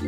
So,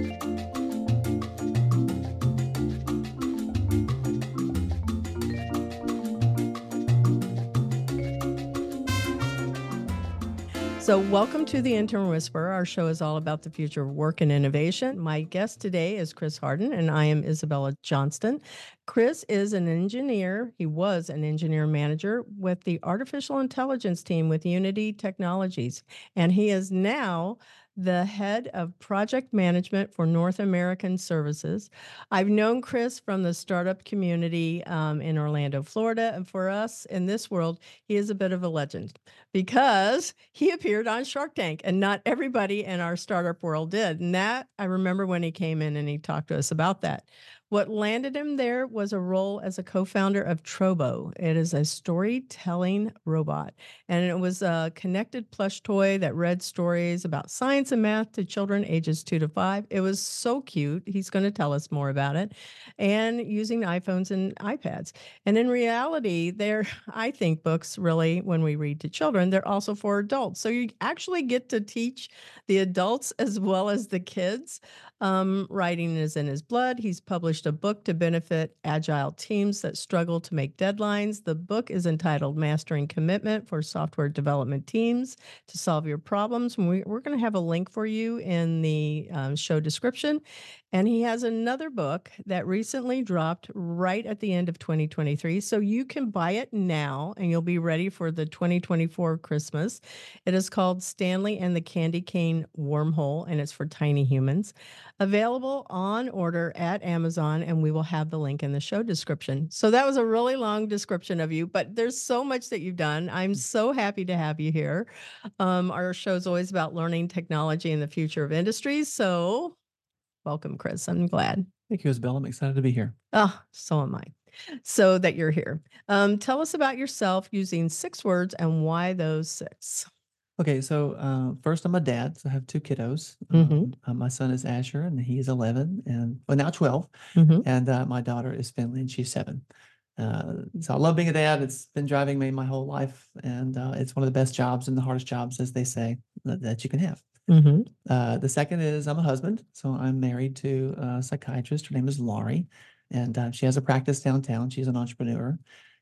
welcome to the Intern Whisperer. Our show is all about the future of work and innovation. My guest today is Chris Harden, and I am Isabella Johnston. Chris is an engineer. He was an engineer manager with the artificial intelligence team with Unity Technologies, and he is now the head of project management for North American Services. I've known Chris from the startup community um, in Orlando, Florida. And for us in this world, he is a bit of a legend because he appeared on Shark Tank and not everybody in our startup world did. And that I remember when he came in and he talked to us about that. What landed him there was a role as a co founder of Trobo. It is a storytelling robot, and it was a connected plush toy that read stories about science and math to children ages two to five. It was so cute. He's going to tell us more about it, and using iPhones and iPads. And in reality, they're, I think, books really, when we read to children, they're also for adults. So you actually get to teach the adults as well as the kids. Um, writing is in his blood. He's published a book to benefit agile teams that struggle to make deadlines. The book is entitled Mastering Commitment for Software Development Teams to Solve Your Problems. We, are going to have a link for you in the um, show description. And he has another book that recently dropped right at the end of 2023. So you can buy it now and you'll be ready for the 2024 Christmas. It is called Stanley and the Candy Cane Wormhole, and it's for tiny humans. Available on order at Amazon, and we will have the link in the show description. So that was a really long description of you, but there's so much that you've done. I'm so happy to have you here. Um, our show is always about learning technology and the future of industries. So Welcome, Chris. I'm glad. Thank you, Isabel. I'm excited to be here. Oh, so am I. So that you're here. Um, tell us about yourself using six words and why those six. Okay, so uh, first, I'm a dad. So I have two kiddos. Mm-hmm. Um, uh, my son is Asher, and he is 11, and well, now 12. Mm-hmm. And uh, my daughter is Finley, and she's seven. Uh, so I love being a dad. It's been driving me my whole life, and uh, it's one of the best jobs and the hardest jobs, as they say, that, that you can have. Mm-hmm. Uh, the second is I'm a husband, so I'm married to a psychiatrist. Her name is Laurie, and uh, she has a practice downtown. She's an entrepreneur,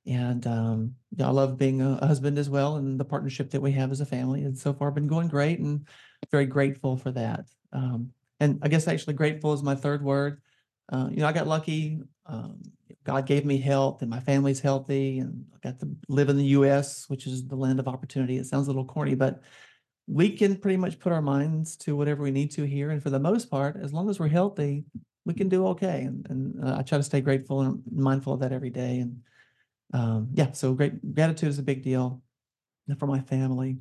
and um, yeah, I love being a husband as well, and the partnership that we have as a family. And so far, been going great, and very grateful for that. Um, and I guess actually grateful is my third word. Uh, you know, I got lucky. Um, God gave me health, and my family's healthy, and I got to live in the U.S., which is the land of opportunity. It sounds a little corny, but we can pretty much put our minds to whatever we need to here. And for the most part, as long as we're healthy, we can do okay. And, and uh, I try to stay grateful and mindful of that every day. And um, yeah, so great gratitude is a big deal for my family.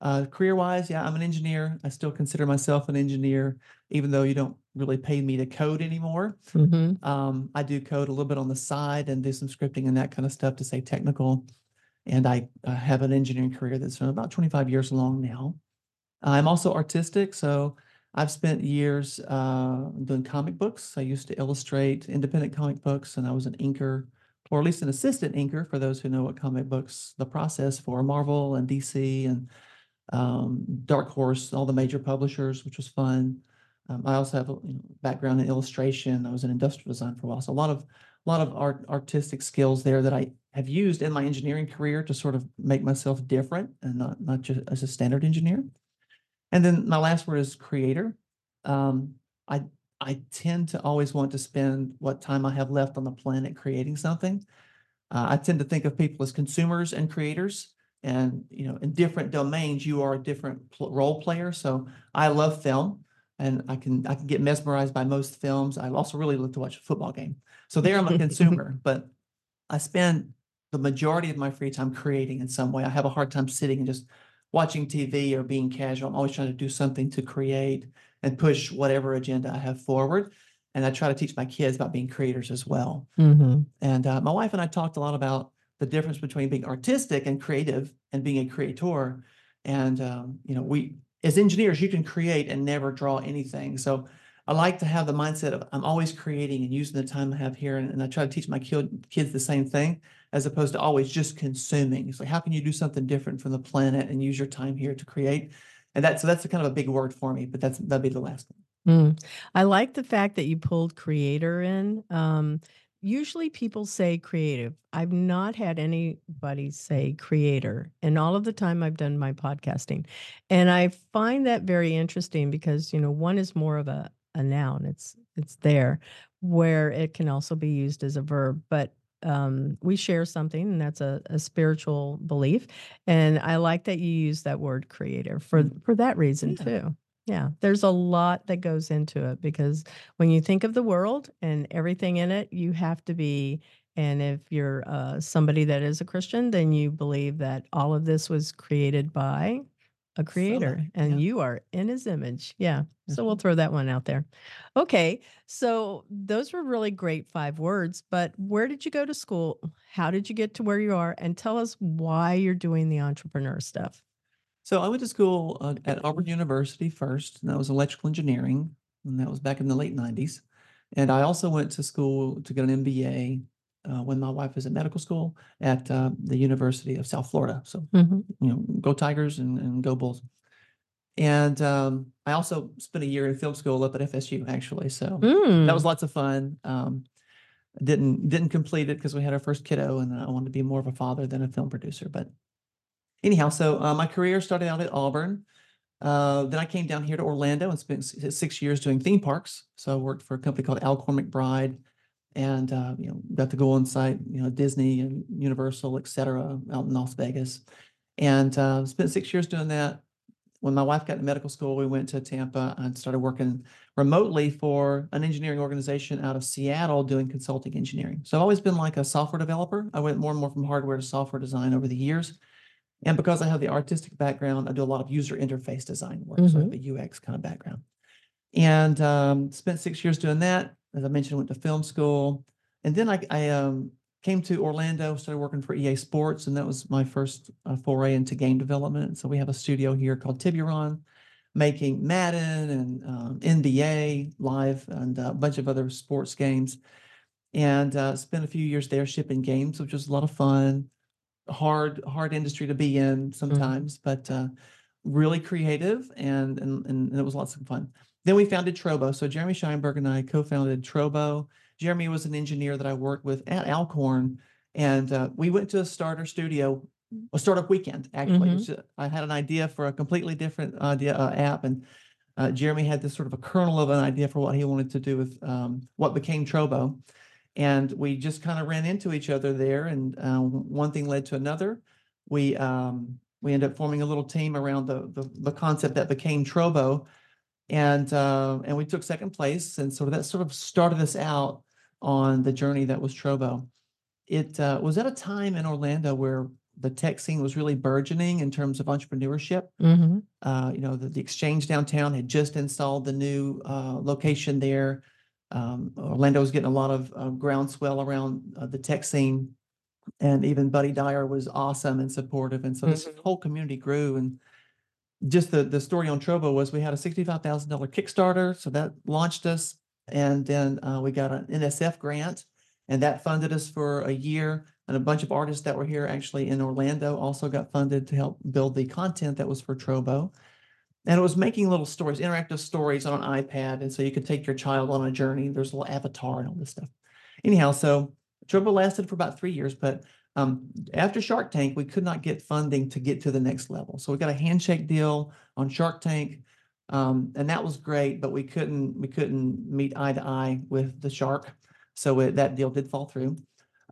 Uh, career wise, yeah, I'm an engineer. I still consider myself an engineer, even though you don't really pay me to code anymore. Mm-hmm. Um, I do code a little bit on the side and do some scripting and that kind of stuff to say technical. And I uh, have an engineering career that's about 25 years long now. I'm also artistic, so I've spent years uh, doing comic books. I used to illustrate independent comic books, and I was an inker, or at least an assistant inker for those who know what comic books, the process for Marvel and DC and um, Dark Horse, all the major publishers, which was fun. Um, I also have a you know, background in illustration. I was in industrial design for a while, so a lot of a lot of art artistic skills there that I have used in my engineering career to sort of make myself different and not not just as a standard engineer. And then my last word is creator. Um, I I tend to always want to spend what time I have left on the planet creating something. Uh, I tend to think of people as consumers and creators, and you know, in different domains, you are a different pl- role player. So I love film, and I can I can get mesmerized by most films. I also really love to watch a football game. So there, I'm a consumer, but I spend the majority of my free time creating in some way. I have a hard time sitting and just watching TV or being casual. I'm always trying to do something to create and push whatever agenda I have forward. And I try to teach my kids about being creators as well. Mm-hmm. And uh, my wife and I talked a lot about the difference between being artistic and creative and being a creator. And um, you know, we as engineers, you can create and never draw anything. So I like to have the mindset of I'm always creating and using the time I have here. And, and I try to teach my kid, kids the same thing as opposed to always just consuming. It's like, how can you do something different from the planet and use your time here to create? And that, so that's kind of a big word for me, but that's, that'll be the last one. Mm. I like the fact that you pulled creator in. Um, usually people say creative. I've not had anybody say creator in all of the time I've done my podcasting. And I find that very interesting because, you know, one is more of a, a noun. It's it's there where it can also be used as a verb. But um, we share something, and that's a, a spiritual belief. And I like that you use that word creator for Mm. for that reason Yeah. too. Yeah, there's a lot that goes into it because when you think of the world and everything in it, you have to be. And if you're uh, somebody that is a Christian, then you believe that all of this was created by a creator Somebody, and yeah. you are in his image. Yeah. So we'll Mhm. throw that one out there. Okay. So those were really great five words, but where did you go to school? How did you get to where you are? And tell us why you're doing the entrepreneur stuff. So I went to school uh, at Auburn University first, and that was electrical engineering, and that was back in the late '90s. And I also went to school to get an MBA uh, when my wife was at medical school at uh, the University of South Florida. So Mhm. you know, go Tigers and, and go Bulls. And um, I also spent a year in film school up at FSU, actually. So that Mm. was lots of fun. Um, didn't didn't complete it because we had our first kiddo, and I wanted to be more of a father than a film producer. But anyhow, so uh, my career started out at Auburn. Uh, then I came down here to Orlando and spent six years doing theme parks. So I worked for a company called Alcorn McBride, and uh, you know got to go on site, you know Disney and Universal, et cetera, out in Las Vegas, and uh, spent six years doing that. When my wife got to medical school, we went to Tampa and started working remotely for an engineering organization out of Seattle doing consulting engineering. So I've always been like a software developer. I went more and more from hardware to software design over the years. And because I have the artistic background, I do a lot of user interface design work. So I have a UX kind of background. And um, spent six years doing that. As I mentioned, went to film school. And then I, I um, came to Orlando, started working for EA Sports, and that was my first uh, foray into game development. So we have a studio here called Tiburon, making Madden and um, NBA live and a bunch of other sports games. And uh, spent a few years there shipping games, which was a lot of fun. Hard, hard industry to be in sometimes, but uh, really creative and, and and it was lots of fun. Then we founded Trobo. So Jeremy Scheinberg and I co-founded Trobo. Jeremy was an engineer that I worked with at Alcorn, and uh, we went to a starter studio, a startup weekend. Actually, was ju- I had an idea for a completely different idea uh, app, and uh, Jeremy had this sort of a kernel of an idea for what he wanted to do with um, what became Trobo, and we just kind of ran into each other there, and uh, one thing led to another. We um, we ended up forming a little team around the the, the concept that became Trobo, and uh, and we took second place, and sort of that sort of started us out on the journey that was Trobo. It uh, was at a time in Orlando where the tech scene was really burgeoning in terms of entrepreneurship. Mm-hmm. Uh, you know, the, the exchange downtown had just installed the new uh, location there. Um, Orlando was getting a lot of uh, groundswell around uh, the tech scene, and even Buddy Dyer was awesome and supportive. And so this Mhm. whole community grew. And just the the story on Trobo was we had a sixty-five thousand dollar Kickstarter, so that launched us, and then uh, we got an NSF grant, and that funded us for a year. And a bunch of artists that were here actually in Orlando also got funded to help build the content that was for Trobo. And it was making little stories, interactive stories on an iPad. And so you could take your child on a journey. There's a little avatar and all this stuff. Anyhow, so Trobo lasted for about three years, but um, after Shark Tank, we could not get funding to get to the next level. So we got a handshake deal on Shark Tank. Um, and that was great, but we couldn't we couldn't meet eye to eye with the shark. So it, that deal did fall through.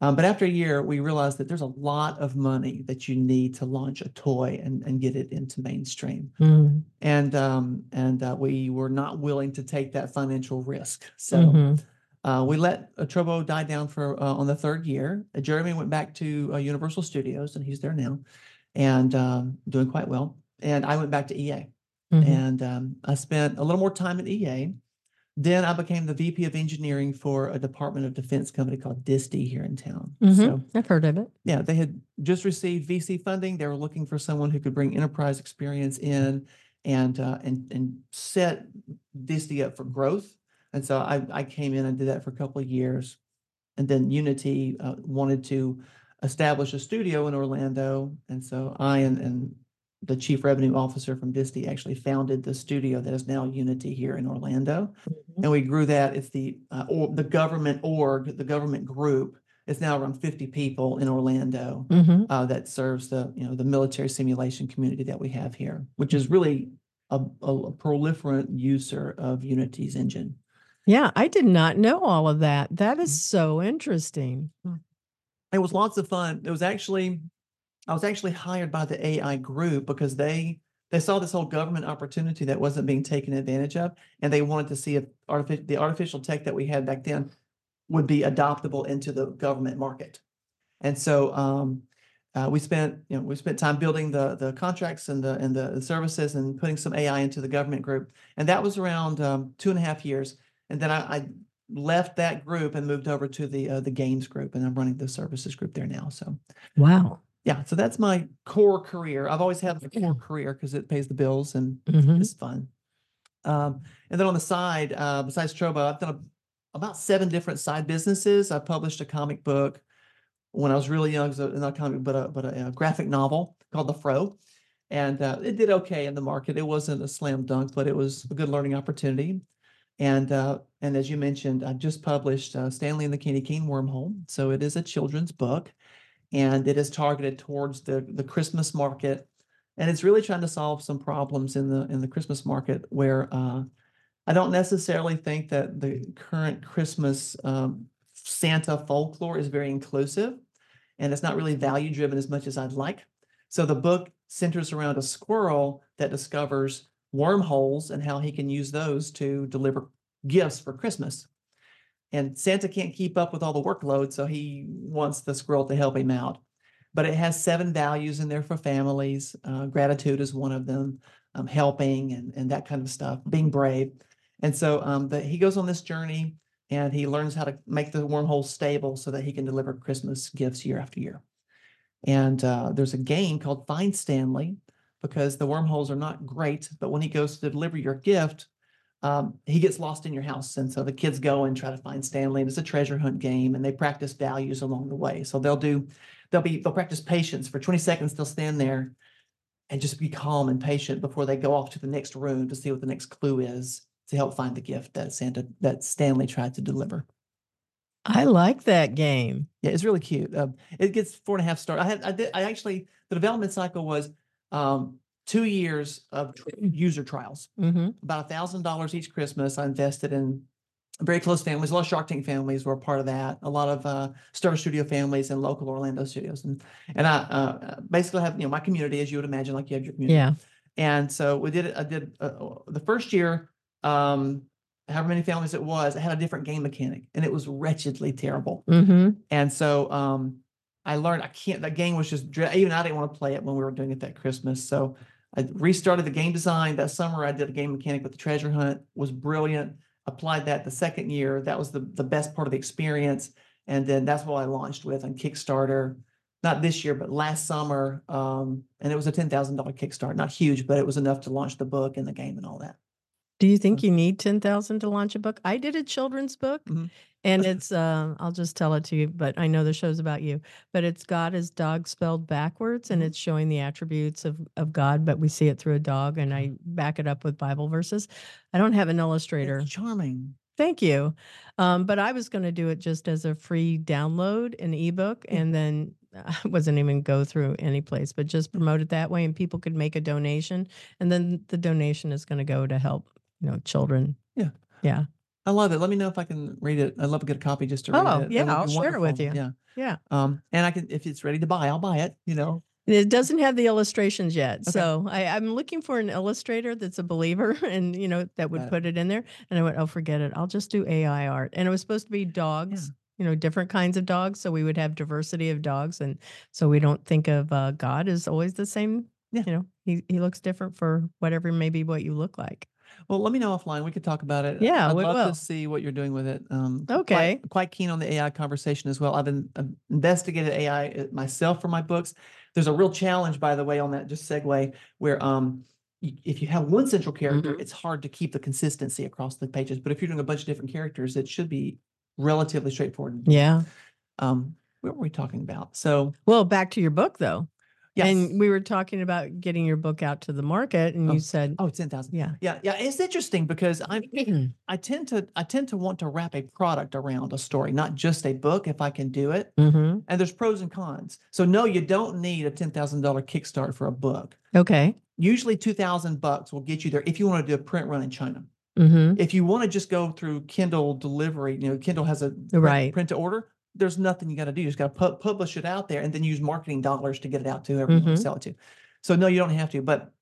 Um, but after a year, we realized that there's a lot of money that you need to launch a toy and, and get it into mainstream. Mm-hmm. And um, and uh, we were not willing to take that financial risk. So Mhm. Uh, we let uh, Trobo die down for uh, on the third year. Uh, Jeremy went back to uh, Universal Studios, and he's there now, and um, doing quite well. And I went back to EA, Mhm. and um, I spent a little more time at EA. Then I became the VP of engineering for a Department of Defense company called DiSTI here in town. Mhm. So I've heard of it. yeah, they had just received VC funding. They were looking for someone who could bring enterprise experience in and uh, and and set DiSTI up for growth. And so I I came in and did that for a couple of years, and then Unity uh, wanted to establish a studio in Orlando, and so I and and the chief revenue officer from DiSTI actually founded the studio that is now Unity here in Orlando. Mhm. And we grew that. It's the, uh, or the government org, the government group. It's now around fifty people in Orlando Mhm. uh, that serves the, you know, the military simulation community that we have here, which is really a, a a proliferant user of Unity's engine. Yeah, I did not know all of that. That is Mhm. so interesting. It was lots of fun. It was actually, I was actually hired by the AI group because they, they saw this whole government opportunity that wasn't being taken advantage of. And they wanted to see if artificial, the artificial tech that we had back then would be adoptable into the government market. And so, um, uh, we spent, you know, we spent time building the, the contracts and the, and the services and putting some AI into the government group. And that was around, um, two and a half years. And then I, I left that group and moved over to the, uh, the games group and I'm running the services group there now. So, Wow. yeah, so that's my core career. I've always had a core career because it pays the bills and Mhm. it's fun. Um, and then on the side, uh, besides Trobo, I've done a, about seven different side businesses. I published a comic book when I was really young, so not a comic, but a, but a, a graphic novel called The Fro. And uh, it did okay in the market. It wasn't a slam dunk, but it was a good learning opportunity. And uh, and as you mentioned, I just published uh, Stanley and the Candy Cane Wormhole. So it is a children's book, and it is targeted towards the the Christmas market, and it's really trying to solve some problems in the in the Christmas market where uh, I don't necessarily think that the current Christmas um, Santa folklore is very inclusive, and it's not really value driven as much as I'd like. So the book centers around a squirrel that discovers wormholes and how he can use those to deliver gifts for Christmas. And Santa can't keep up with all the workload, so he wants the squirrel to help him out. But it has seven values in there for families. Uh, gratitude is one of them, um, helping and, and that kind of stuff, being brave. And so um, the, he goes on this journey and he learns how to make the wormhole stable so that he can deliver Christmas gifts year after year. And uh, there's a game called Find Stanley because the wormholes are not great, but when he goes to deliver your gift, um, he gets lost in your house. And so the kids go and try to find Stanley. And it's a treasure hunt game and they practice values along the way. So they'll do, they'll be, they'll practice patience for 20 seconds. They'll stand there and just be calm and patient before they go off to the next room to see what the next clue is to help find the gift that Santa, that Stanley tried to deliver. I like that game. Yeah, it's really cute. Um, it gets four and a half stars. I had, I did, I actually, the development cycle was um, two years of user trials, hmm about a thousand dollars each Christmas. I invested in very close families. A lot of Shark Tank families were a part of that. A lot of uh, Star Studio families and local Orlando studios, and and I uh, basically have you know my community as you would imagine, like you have your community. Yeah. And so we did it. I did uh, the first year. Um, however many families it was, it had a different game mechanic, and it was wretchedly terrible. hmm And so um, I learned I can't. That game was just even I didn't want to play it when we were doing it that Christmas. So I restarted the game design that summer. I did a game mechanic with the treasure hunt. Was brilliant. Applied that the second year. That was the the best part of the experience. And then that's what I launched with on Kickstarter. Not this year, but last summer. Um, and it was a ten thousand dollar Kickstarter. Not huge, but it was enough to launch the book and the game and all that. Do you think you need 10,000 to launch a book? I did a children's book Mhm. and it's, uh, I'll just tell it to you, but I know the show's about you, but it's God is dog spelled backwards and Mhm. it's showing the attributes of, of God, but we see it through a dog and I back it up with Bible verses. I don't have an illustrator. It's charming. Thank you. Um, but I was going to do it just as a free download, an ebook, Yeah. and then I wasn't even go through any place, but just promote it that way, and people could make a donation, and then the donation is going to go to help, you know, children. Yeah. Yeah. I love it. Let me know if I can read it. I'd love to get a copy just to read Oh, it. That yeah, I'll be share it with you. Yeah. Yeah. Um, and I can, if it's ready to buy, I'll buy it, you know. It doesn't have the illustrations yet. Okay. So I, I'm looking for an illustrator that's a believer and, you know, that would Got put it in there. And I went, oh, forget it. I'll just do AI art. And it was supposed to be dogs, you know, different kinds of dogs. So we would have diversity of dogs. And so we don't think of uh, God as always the same. Yeah. You know, he, he looks different for whatever maybe what you look like. Well, let me know offline. We could talk about it. Yeah, I'd we love will. to see what you're doing with it. Um, Okay. Quite, quite keen on the AI conversation as well. I've been I've investigated AI uh, myself for my books. There's a real challenge, by the way, on that just segue where um if you have one central character, Mhm. it's hard to keep the consistency across the pages. But if you're doing a bunch of different characters, it should be relatively straightforward. Yeah. Um, what were we talking about? So Well, back to your book though. Yes. And we were talking about getting your book out to the market, and Oh, you said, oh, 10,000. yeah. Yeah. Yeah. It's interesting because I'm, mm-hmm. I tend to, I tend to want to wrap a product around a story, not just a book if I can do it. hmm And there's pros and cons. So no, you don't need a $10,000 Kickstart for a book. Okay. Usually 2000 bucks will get you there if you want to do a print run in China. hmm If you want to just go through Kindle delivery, you know, Kindle has a print, Right. print to order. There's nothing you got to do. You just got to pu- publish it out there and then use marketing dollars to get it out to whoever you want Mhm. to sell it to. So no, you don't have to. But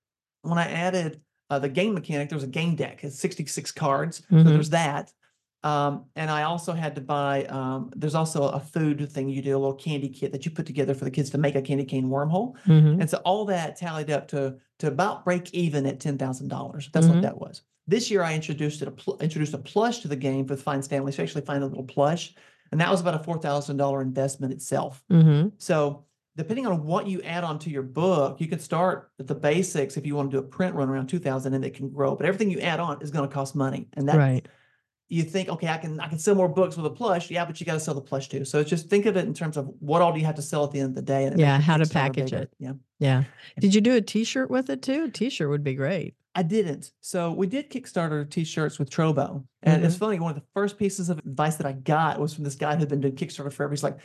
when I added uh, the game mechanic, there was a game deck. It's 66 cards. So Mhm. there's that. Um, and I also had to buy. Um, there's also a food thing you do, a little candy kit that you put together for the kids to make a candy cane wormhole. hmm And so all that tallied up to to about break even at ten thousand dollars. That's what that was. This year I introduced it a pl- introduced a plush to the game for the Find Stanley. So actually find a little plush, and that was about a four thousand dollar investment itself. hmm So depending on what you add onto your book, you can start at the basics if you want to do a print run around two thousand, and it can grow. But everything you add on is going to cost money, and that Right. you think, okay, I can I can sell more books with a plush. Yeah, but you got to sell the plush too. So it's just think of it in terms of what all do you have to sell at the end of the day. And Yeah, how to package it. Yeah. Yeah. Did you do a T-shirt with it too? A T-shirt would be great. I didn't. So we did Kickstarter t-shirts with Trobo. And it's funny, one of the first pieces of advice that I got was from this guy who'd been doing Kickstarter forever. He's like,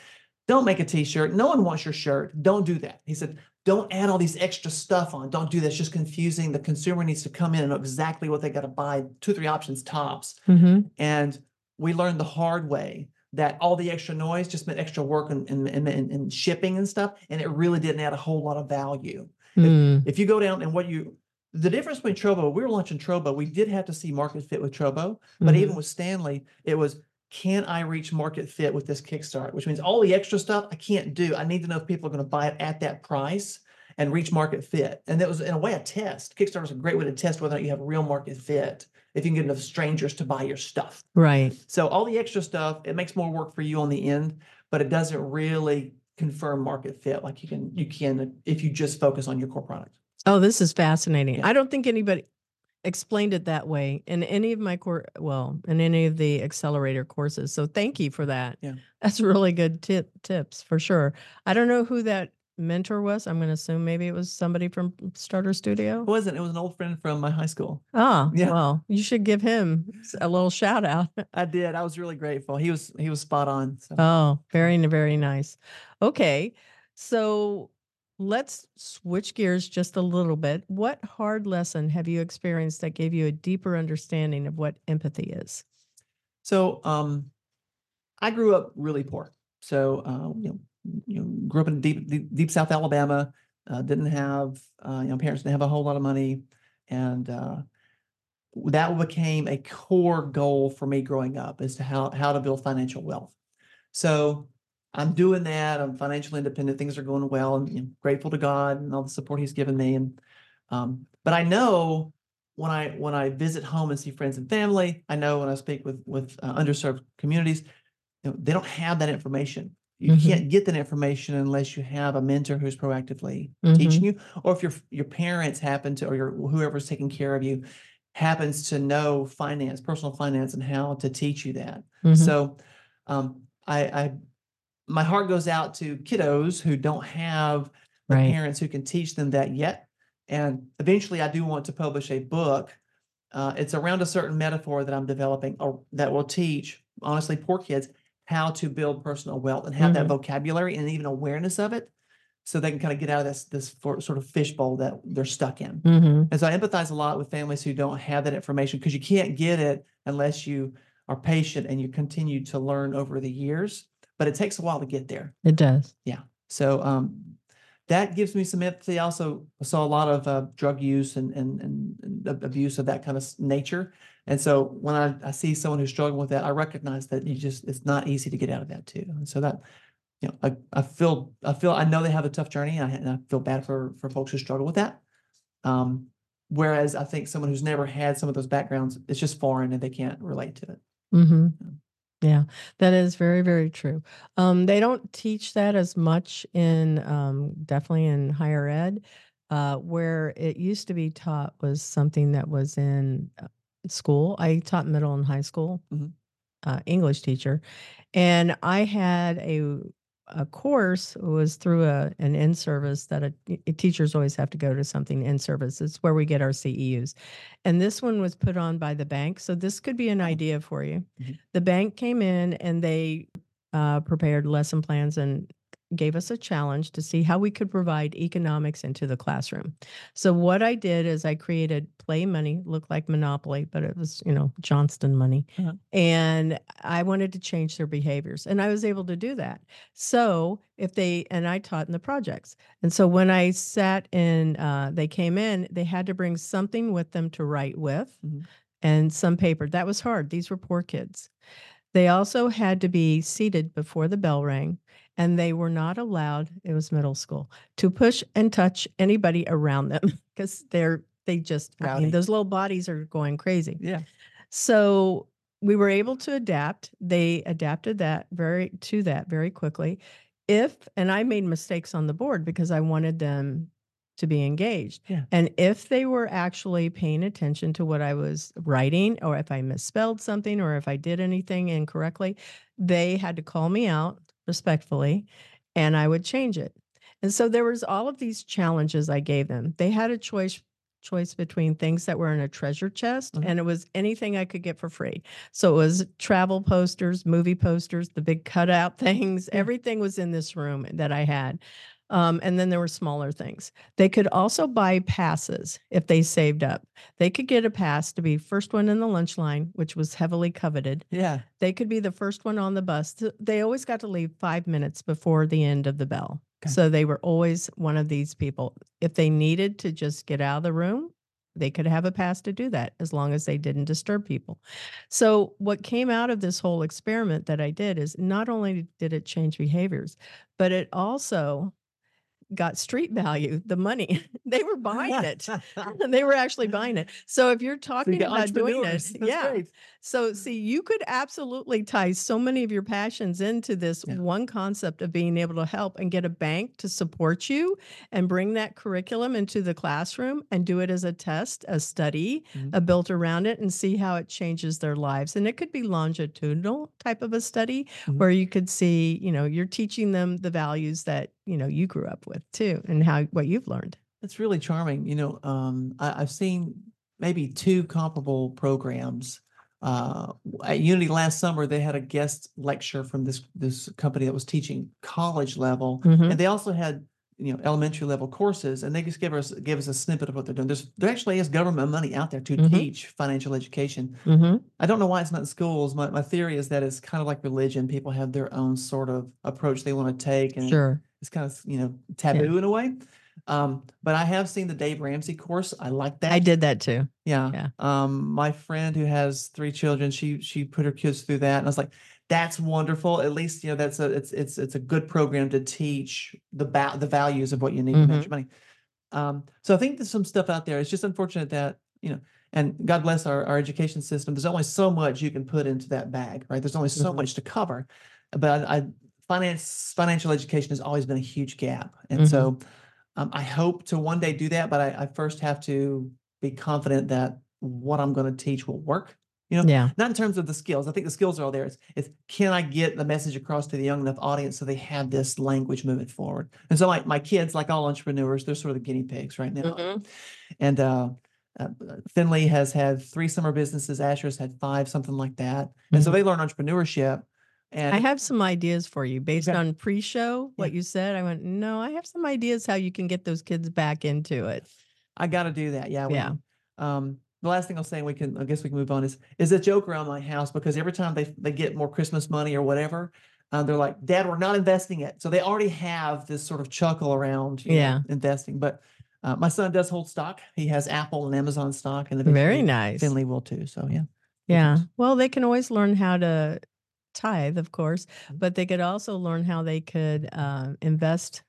don't make a t-shirt. No one wants your shirt. Don't do that. He said, don't add all these extra stuff on. Don't do that. It's just confusing. The consumer needs to come in and know exactly what they got to buy, two, three options tops. hmm And we learned the hard way that all the extra noise just meant extra work and, and, and, and shipping and stuff. And it really didn't add a whole lot of value Mm. if you go down and what you the difference between Trobo, we were launching Trobo, we did have to see market fit with Trobo, but even mm-hmm. with Stanley, it was can I reach market fit with this Kickstart? Which means all the extra stuff I can't do. I need to know if people are going to buy it at that price and reach market fit. And that was in a way a test. Kickstarter is a great way to test whether or not you have real market fit if you can get enough strangers to buy your stuff. Right. So all the extra stuff, it makes more work for you on the end, but it doesn't really confirm market fit like you can you can if you just focus on your core product. Oh, this is fascinating. Yeah. I don't think anybody explained it that way in any of my core well in any of the accelerator courses so thank you for that Yeah. that's really good tip tips for sure i don't know who that mentor was i'm going to assume maybe it was somebody from starter studio It wasn't. It was an old friend from my high school. ah Yeah. well you should give him a little shout out I did. I was really grateful. He was he was spot on. So oh very very nice okay so let's switch gears just a little bit what hard lesson have you experienced that gave you a deeper understanding of what empathy is so um I grew up really poor. So uh, you know, you know, grew up in deep deep, deep South Alabama. Uh, didn't have uh, you know parents didn't have a whole lot of money, and uh, that became a core goal for me growing up as to how how to build financial wealth. So I'm doing that. I'm financially independent. Things are going well, and you know, grateful to God and all the support He's given me. And um, but I know when I when I visit home and see friends and family, I know when I speak with with uh, underserved communities, you know, they don't have that information. You Mhm. can't get that information unless you have a mentor who's proactively Mhm. teaching you, or if your your parents happen to, or your whoever's taking care of you happens to know finance, personal finance, and how to teach you that. Mhm. So, um, I, I, my heart goes out to kiddos who don't have the Right. parents who can teach them that yet. And eventually, I do want to publish a book. Uh, it's around a certain metaphor that I'm developing, or that will teach, honestly, poor kids how to build personal wealth and have that Mhm. vocabulary and even awareness of it, so they can kind of get out of this this for, sort of fishbowl that they're stuck in. Mhm. And so I empathize a lot with families who don't have that information because you can't get it unless you are patient and you continue to learn over the years. But it takes a while to get there. It does. Yeah. So um, that gives me some empathy. I also saw a lot of uh, drug use and, and, and, abuse of that kind of nature. And so when I, I see someone who's struggling with that, I recognize that you just it's not easy to get out of that too. And so that you know, I, I feel I feel I know they have a tough journey, and I, and I feel bad for for folks who struggle with that. Um, whereas I think someone who's never had some of those backgrounds, it's just foreign and they can't relate to it. hmm Yeah. That is very, very true. Um, they don't teach that as much in um, definitely in higher ed, uh, where it used to be taught was something that was in uh, school. I taught middle and high school Mhm. uh, English teacher, and I had a a course was through a an in service that a, a teachers always have to go to something in service. It's where we get our CEUs, and this one was put on by the bank. So this could be an idea for you. Mhm. The bank came in and they uh, prepared lesson plans and gave us a challenge to see how we could provide economics into the classroom. So what I did is I created play money, looked like Monopoly, but it was, you know, Johnston money. Uh-huh. And I wanted to change their behaviors. And I was able to do that. So if they and I taught in the projects. And so when I sat in, uh, they came in, they had to bring something with them to write with Mhm. and some paper. That was hard. These were poor kids. They also had to be seated before the bell rang, and they were not allowed, it was middle school, to push and touch anybody around them because they're they just I mean those little bodies are going crazy. Yeah. So we were able to adapt. They adapted that very to that very quickly. If and I made mistakes on the board because I wanted them to be engaged. Yeah. And if they were actually paying attention to what I was writing or if I misspelled something or if I did anything incorrectly, they had to call me out respectfully and I would change it. And so there was all of these challenges I gave them. They had a choice choice between things that were in a treasure chest Mhm. and it was anything I could get for free. So it was travel posters, movie posters, the big cutout things, Yeah. everything was in this room that I had. Um, and then there were smaller things. They could also buy passes if they saved up. They could get a pass to be first one in the lunch line, which was heavily coveted. Yeah. They could be the first one on the bus. They always got to leave five minutes before the end of the bell. Okay. So they were always one of these people. If they needed to just get out of the room, they could have a pass to do that as long as they didn't disturb people. So, what came out of this whole experiment that I did is not only did it change behaviors, but it also got street value, the money. they were buying it. they were actually buying it. So, if you're So you talking about doing That's yeah. great. So, see, you could absolutely tie so many of your passions into this Yeah. one concept of being able to help and get a bank to support you and bring that curriculum into the classroom and do it as a test, a study Mhm. uh, built around it and see how it changes their lives. And it could be longitudinal type of a study Mhm. where you could see, you know, you're teaching them the values that, you know, you grew up with too and how what you've learned. It's really charming. You know, um, I, I've seen maybe two comparable programs. Uh, at Unity last summer, they had a guest lecture from this this company that was teaching college level, Mhm. and they also had you know elementary level courses, and they just give us give us a snippet of what they're doing. There's there actually is government money out there to Mhm. teach financial education. Mhm. I don't know why it's not in schools. My my theory is that it's kind of like religion. People have their own sort of approach they want to take, and Sure. It's kind of you know taboo in a way. Um, but I have seen the Dave Ramsey course. I like that. I did that too. Yeah. yeah. Um, my friend who has three children, she she put her kids through that, and I was like, that's wonderful. At least you know that's a it's it's it's a good program to teach the ba- the values of what you need to Mhm. manage your money. Um, so I think there's some stuff out there. It's just unfortunate that you know, and God bless our our education system. There's only so much you can put into that bag, right? There's only so Mhm. much to cover. But I, I finance financial education has always been a huge gap, and so um, I hope to one day do that. But I, I first have to be confident that what I'm going to teach will work. You know, Yeah. not in terms of the skills. I think the skills are all there. It's, it's can I get the message across to the young enough audience so they have this language moving forward? And so my, my kids, like all entrepreneurs, they're sort of the guinea pigs right now. Mhm. And uh, uh, Finley has had three summer businesses. Asher's had five, something like that. And so Mhm. they learn entrepreneurship. And I have some ideas for you based Okay. on pre-show what you said. I went, no, I have some ideas how you can get those kids back into it. I got to do that. Yeah. we- Yeah. Um, the last thing I'll say, and we can, I guess we can move on is, is a joke around my house because every time they, they get more Christmas money or whatever, uh, they're like, Dad, we're not investing it. So they already have this sort of chuckle around you know, Yeah. investing. But uh, my son does hold stock. He has Apple and Amazon stock, and the Very nice. Finley will too. So yeah. Yeah. Well, they can always learn how to tithe, of course, Mhm. but they could also learn how they could uh, invest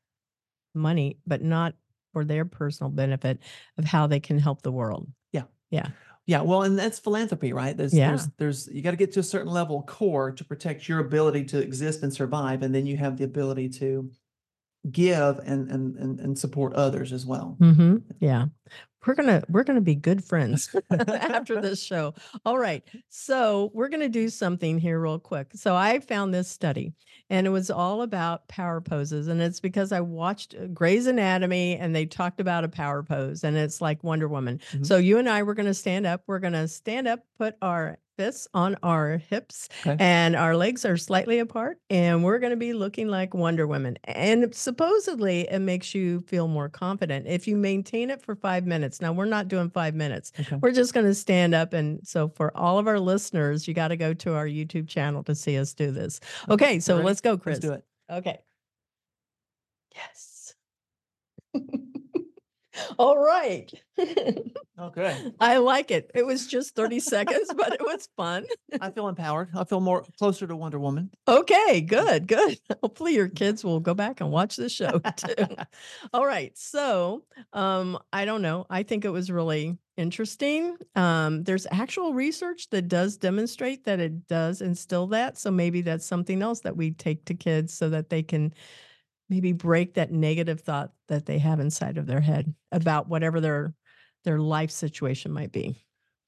money, but not for their personal benefit of how they can help the world. Yeah, Yeah. Yeah, well, and that's philanthropy, right? There's, Yeah. there's, there's, you got to get to a certain level core to protect your ability to exist and survive, and then you have the ability to give and and and, and support others as well. hmm Yeah. We're gonna we're gonna be good friends after this show. All right, so we're gonna do something here real quick. So I found this study, and it was all about power poses, and it's because I watched uh, Grey's Anatomy, and they talked about a power pose, and it's like Wonder Woman. Mhm. So you and I, we're gonna stand up. We're gonna stand up, put our fists on our hips, Okay. and our legs are slightly apart, and we're gonna be looking like Wonder Woman. And supposedly, it makes you feel more confident if you maintain it for five minutes. Now we're not doing five minutes. Okay. We're just going to stand up. And so, for all of our listeners, you got to go to our YouTube channel to see us do this. Okay, so ready? let's go, Chris. Let's do it. Okay. Yes. all right. Okay. I like it. It was just 30 seconds, but it was fun. I feel empowered. I feel more closer to Wonder Woman. Okay, good, good. Hopefully your kids will go back and watch the show too. All right. So, um, I don't know. I think it was really interesting. Um, there's actual research that does demonstrate that it does instill that. So maybe that's something else that we take to kids so that they can maybe break that negative thought that they have inside of their head about whatever their their life situation might be.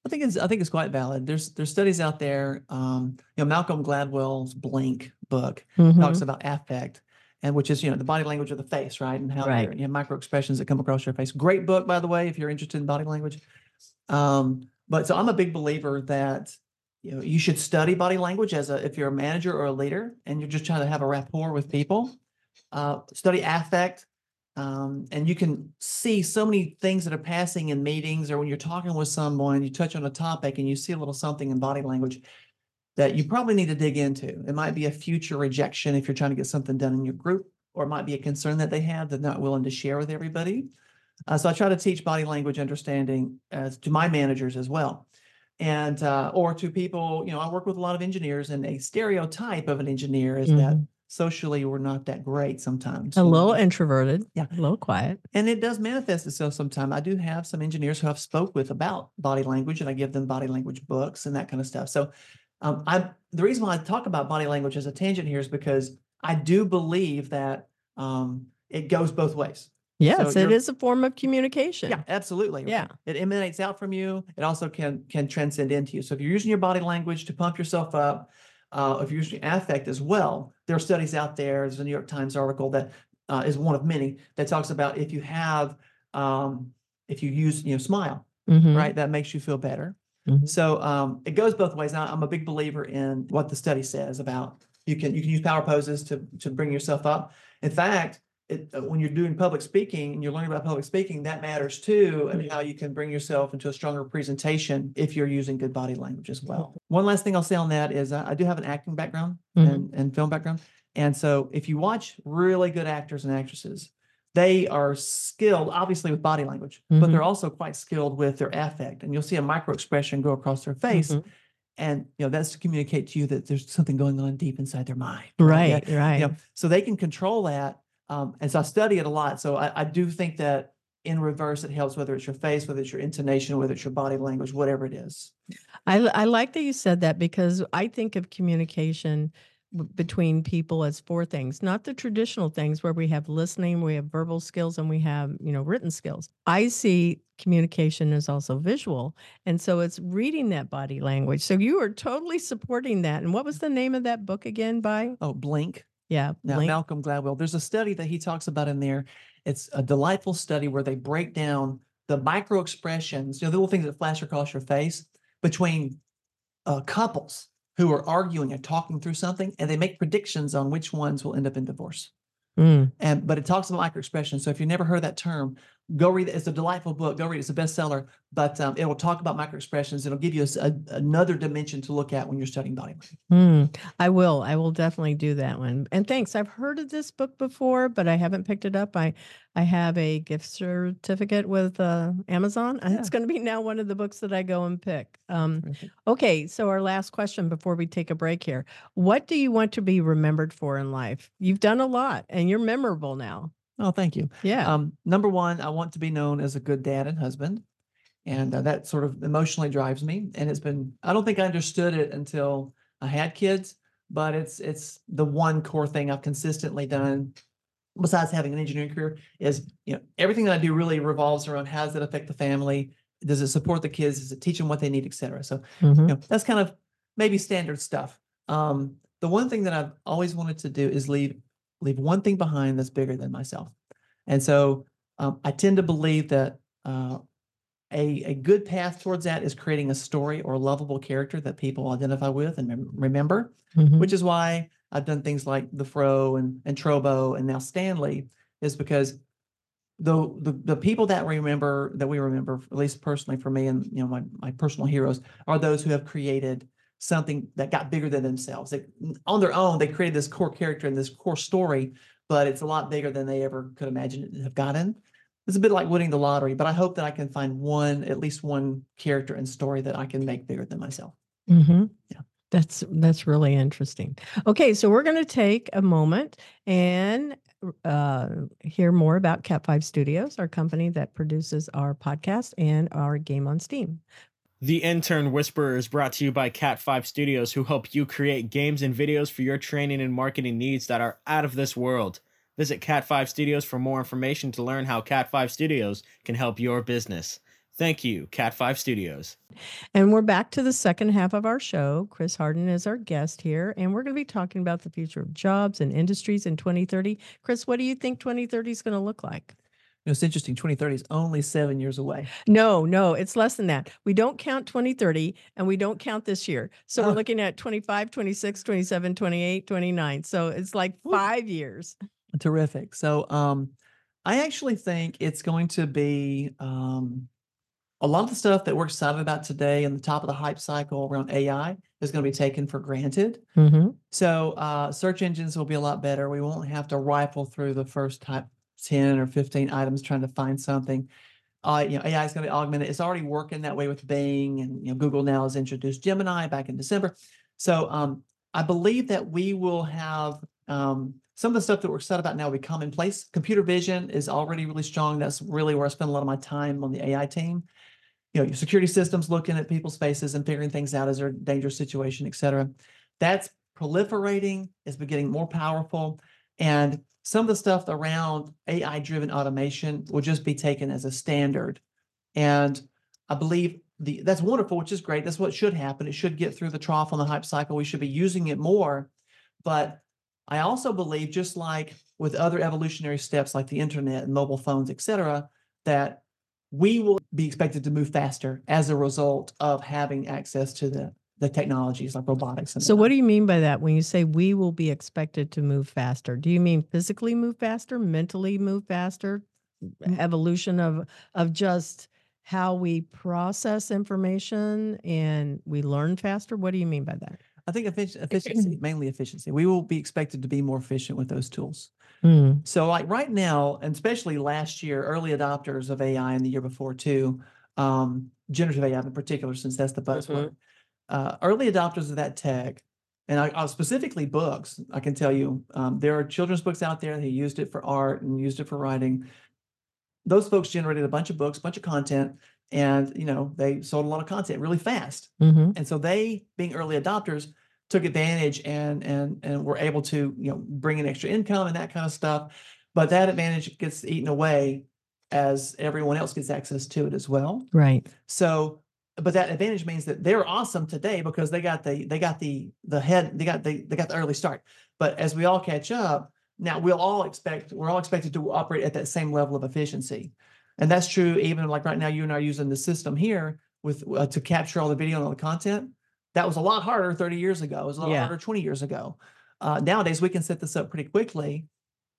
I think it's I think it's quite valid. There's there's studies out there. Um, you know, Malcolm Gladwell's Blink book talks Mhm. about affect, and which is you know the body language of the face, right? And how Right. you know, micro expressions that come across your face. Great book, by the way, if you're interested in body language. Um, but so I'm a big believer that you know you should study body language as a if you're a manager or a leader and you're just trying to have a rapport with people. Uh, study affect. Um, and you can see so many things that are passing in meetings or when you're talking with someone, you touch on a topic and you see a little something in body language that you probably need to dig into. It might be a future rejection if you're trying to get something done in your group, or it might be a concern that they have that they're not willing to share with everybody. Uh, so I try to teach body language understanding as to my managers as well. And uh, or to people, you know, I work with a lot of engineers, and a stereotype of an engineer is that Mhm. Socially we're not that great sometimes. A little introverted, Yeah. a little quiet. And it does manifest itself sometimes. I do have some engineers who I've spoke with about body language and I give them body language books and that kind of stuff. So um, I the reason why I talk about body language as a tangent here is because I do believe that um, it goes both ways. Yes, it you're- a form of communication. Yeah, absolutely. Yeah. It emanates out from you. It also can can transcend into you. So if you're using your body language to pump yourself up, uh, you're using affect as well, there are studies out there. There's a New York Times article that uh, is one of many that talks about if you have um, if you use you know smile Mhm, right that makes you feel better. mhm. So um, it goes both ways. I, I'm a big believer in what the study says about you can you can use power poses to to bring yourself up. In fact, it, uh, when you're doing public speaking and you're learning about public speaking, that matters too, and Mhm. how you can bring yourself into a stronger presentation if you're using good body language as well. One last thing I'll say on that is I, I do have an acting background Mhm. and, and film background, and so if you watch really good actors and actresses, they are skilled obviously with body language, but they're also quite skilled with their affect, and you'll see a micro expression go across their face Mhm. and you know that's to communicate to you that there's something going on deep inside their mind Right, Yeah, right. you know, so they can control that um, and so i study it a lot so I, I do think that in reverse it helps whether it's your face whether it's your intonation whether it's your body language whatever it is, I like that you said that because I think of communication w- between people as four things, not the traditional things where we have listening, we have verbal skills, and we have, you know, written skills. I see communication as also visual. And so it's reading that body language. So you are totally supporting that. And what was the name of that book again by? oh blink Yeah. now Blink. malcolm gladwell there's a study that he talks about in there it's a delightful study where they break down the micro expressions you know the little things that flash across your face between uh, couples who are arguing and talking through something and they make predictions on which ones will end up in divorce Mm. and but it talks about micro expressions so if you never heard that term go read it it's a delightful book go read it it's a bestseller but um, it will talk about microexpressions. it'll give you a a- another dimension to look at when you're studying body language Mm, I will. I will definitely do that one. And thanks. I've heard of this book before, but I haven't picked it up. I I have a gift certificate with uh, Amazon, and it's going to be now one of the books that I go and pick. Um, okay, so our last question before we take a break here: What do you want to be remembered for in life? You've done a lot, and you're memorable now. Oh thank you Yeah. Um, number one, I want to be known as a good dad and husband. And uh, that sort of emotionally drives me. And it's been, I don't think I understood it until I had kids, but it's, it's the one core thing I've consistently done besides having an engineering career is, you know, everything that I do really revolves around how does it affect the family? Does it support the kids? Does it teach them what they need, et cetera? So, Mhm. you know, that's kind of maybe standard stuff. Um, the one thing that I've always wanted to do is leave leave one thing behind that's bigger than myself. And so um, I tend to believe that uh, a, a good path towards that is creating a story or a lovable character that people identify with and mem- remember, Mhm. which is why I've done things like the Fro and, and Trobo and now Stanley, is because the, the the people that we remember that we remember, at least personally for me and you know my my personal heroes, are those who have created something that got bigger than themselves. They, on their own, they created this core character and this core story, but it's a lot bigger than they ever could imagine it to have gotten. It's a bit like winning the lottery, but I hope that I can find one, at least one character and story that I can make bigger than myself. Mhm. Yeah. That's that's really interesting. Okay, so we're going to take a moment and uh, hear more about Cat Five Studios, our company that produces our podcast and our game on Steam. The Intern Whisperer is brought to you by Cat5 Studios, who help you create games and videos for your training and marketing needs that are out of this world. Visit Cat5 Studios for more information to learn how Cat5 Studios can help your business. Thank you, Cat5 Studios. And we're back to the second half of our show. Chris Harden is our guest here, and we're going to be talking about the future of jobs and industries in 2030. Chris, what do you think 2030 is going to look like? You know, it's interesting. 2030 is only seven years away. No, no, it's less than that. We don't count 2030 and we don't count this year. So Oh. we're looking at 25, 26, 27, 28, 29. So it's like five years. Terrific. So um, I actually think it's going to be um, a lot of the stuff that we're excited about today and the top of the hype cycle around AI is going to be taken for granted. Mm-hmm. So uh, search engines will be a lot better. We won't have to rifle through the first type 10 or 15 items trying to find something. Uh, you know, AI is going to be augmented. It's already working that way with Bing and you know, Google now has introduced Gemini back in December. So um, I believe that we will have um, some of the stuff that we're excited about now will be commonplace. Computer vision is already really strong. That's really where I spend a lot of my time on the AI team. You know, your security systems looking at people's faces and figuring things out as they're a dangerous situation, et cetera. That's proliferating, it's been getting more powerful. And some of the stuff around AI driven automation will just be taken as a standard. And I believe the that's wonderful, which is great. That's what should happen. It should get through the trough on the hype cycle. We should be using it more. But I also believe, just like with other evolutionary steps like the internet and mobile phones, et cetera, that we will be expected to move faster as a result of having access to the, the technologies like robotics. And So, what do you mean by that when you say we will be expected to move faster? Do you mean physically move faster, mentally move faster, Mm. evolution of of just how we process information and we learn faster? What do you mean by that? I think efficiency, mainly efficiency. We will be expected to be more efficient with those tools. Mm, So, like right now, and especially last year, early adopters of AI and the year before too, um, generative AI in particular, since that's the buzzword, uh, early adopters of that tech, and I, I specifically books. I can tell you, um, there are children's books out there that used it for art and used it for writing. Those folks generated a bunch of books, a bunch of content, and you know they sold a lot of content really fast. hmm And so they, being early adopters, took advantage and and and were able to you know bring in extra income and that kind of stuff. But that advantage gets eaten away as everyone else gets access to it as well. Right. So, but that advantage means that they're awesome today because they got the they got the the head they got the they got the early start. But as we all catch up, now we'll all expect we're all expected to operate at that same level of efficiency, and that's true even like right now you and I are using the system here with uh, to capture all the video and all the content. That was a lot harder 30 years ago. It was a lot Yeah. harder 20 years ago. Uh, nowadays we can set this up pretty quickly.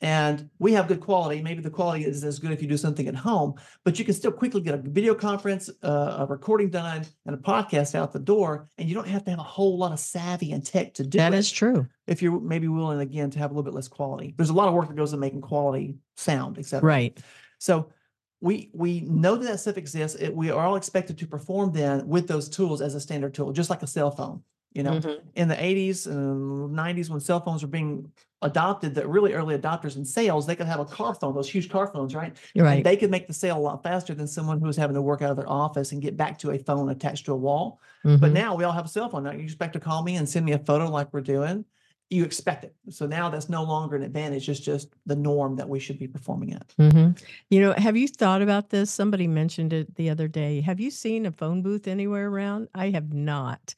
And we have good quality. Maybe the quality is as good if you do something at home, but you can still quickly get a video conference, uh, a recording done, and a podcast out the door. And you don't have to have a whole lot of savvy and tech to do That it is true. if you're maybe willing again to have a little bit less quality. There's a lot of work that goes in making quality sound, et cetera. Right. So we we know that that stuff exists. It, we are all expected to perform then with those tools as a standard tool, just like a cell phone. You know, Mhm. in the 80s and 90s when cell phones were being adopted, that really early adopters in sales, they could have a car phone, those huge car phones, right? You're And right. they could make the sale a lot faster than someone who was having to work out of their office and get back to a phone attached to a wall. But Mhm. now we all have a cell phone. Now you expect to call me and send me a photo like we're doing. you expect it. So now that's no longer an advantage. It's just the norm that we should be performing at. hmm You know, have you thought about this? Somebody mentioned it the other day. Have you seen a phone booth anywhere around? I have not.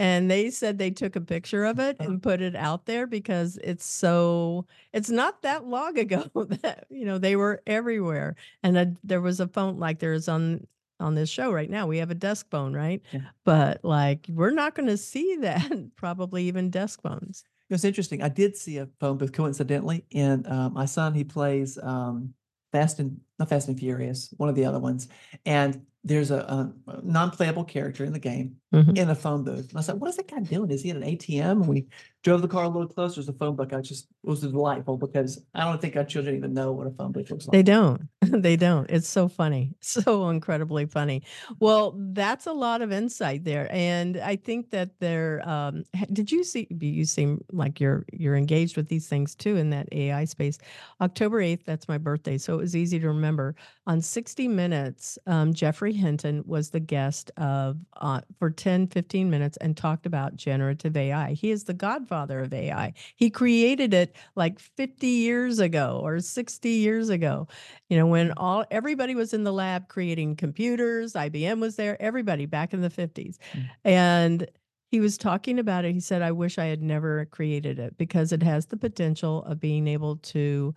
And they said they took a picture of it Uh-huh. and put it out there because it's so, it's not that long ago that, you know, they were everywhere. And uh, there was a phone like there is on, on this show right now. We have a desk phone, right? Yeah. But like, we're not going to see that, probably even desk phones. It's interesting. I did see a phone booth coincidentally, and uh, my son he plays um, Fast and not Fast and Furious, one of the other ones, and there's a, a non-playable character in the game Mhm. in a phone booth. And I said, "What is that guy doing? Is he at an ATM?" And we drove the car a little closer. There's a phone book. I just it was delightful because I don't think our children even know what a phone booth looks like. They don't. they don't. It's so funny. So incredibly funny. Well, that's a lot of insight there. And I think that there um did you see you seem like you're you're engaged with these things too in that AI space. October 8th, that's my birthday. So it was easy to remember. On 60 Minutes, um, Geoffrey Hinton was the guest of uh, for 10, 15 minutes and talked about generative AI. He is the godfather of AI. He created it like 50 years ago or 60 years ago you know when all everybody was in the lab creating computers ibm was there everybody back in the 50s Mm. and he was talking about it he said i wish i had never created it because it has the potential of being able to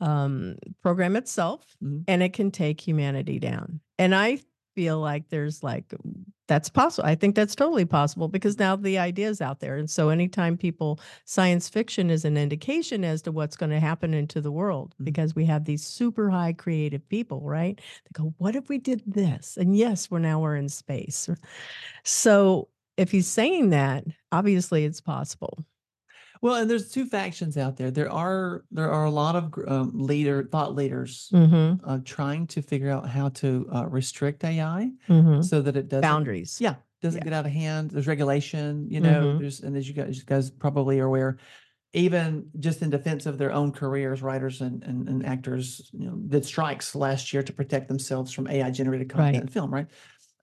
um, program itself Mhm. and it can take humanity down. And i feel like there's like that's possible i think that's totally possible because now the idea is out there. And so anytime people science fiction is an indication as to what's going to happen into the world Mhm. because we have these super high creative people right? They go what if we did this? And yes we're now we're in space. So if he's saying that obviously it's possible Well, and there's two factions out there. There are there are a lot of um, leader thought leaders mm-hmm, uh, trying to figure out how to uh, restrict AI mm-hmm. so that it doesn't boundaries Yeah, doesn't Yeah. get out of hand. There's regulation, you know. Mhm. There's and as you guys, you guys probably are aware, even just in defense of their own careers, writers and and, and actors, you know, did strikes last year to protect themselves from AI generated content Right. in film, right?